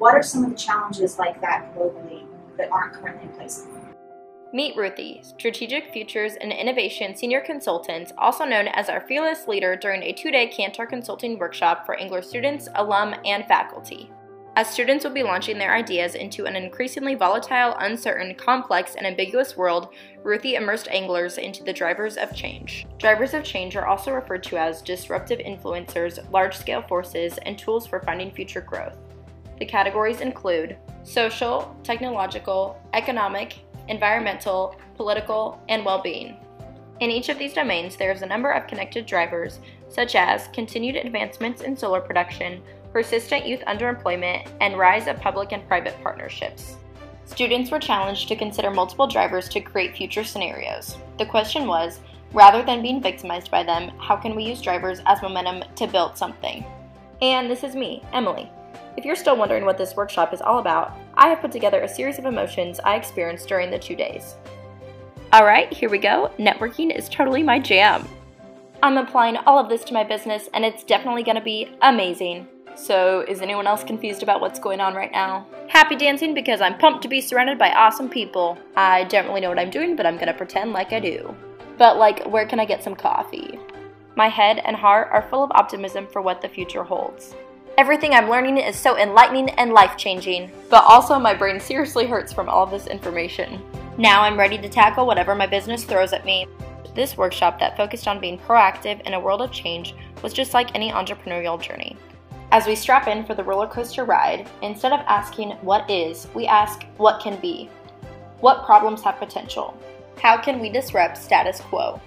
What are some of the challenges like that globally that aren't currently in place? Meet Ruthie, Strategic Futures and Innovation Senior Consultant, also known as our fearless leader during a two day Kantar Consulting workshop for Engler students, alum, and faculty. As students will be launching their ideas into an increasingly volatile, uncertain, complex, and ambiguous world, Ruthie immersed Englers into the drivers of change. Drivers of change are also referred to as disruptive influencers, large scale forces, and tools for finding future growth. The categories include social, technological, economic, environmental, political, and well being. In each of these domains, there is a number of connected drivers, such as continued advancements in solar production, persistent youth underemployment, and rise of public and private partnerships. Students were challenged to consider multiple drivers to create future scenarios. The question was rather than being victimized by them, how can we use drivers as momentum to build something? And this is me, Emily. If you're still wondering what this workshop is all about, I have put together a series of emotions I experienced during the two days. Alright, here we go. Networking is totally my jam. I'm applying all of this to my business, and it's definitely going to be amazing. So, is anyone else confused about what's going on right now? Happy dancing because I'm pumped to be surrounded by awesome people. I don't really know what I'm doing, but I'm gonna pretend like I do. But, like, where can I get some coffee? My head and heart are full of optimism for what the future holds. Everything I'm learning is so enlightening and life changing, but also my brain seriously hurts from all this information. Now I'm ready to tackle whatever my business throws at me. This workshop that focused on being proactive in a world of change was just like any entrepreneurial journey. As we strap in for the roller coaster ride, instead of asking what is, we ask what can be. What problems have potential? How can we disrupt status quo?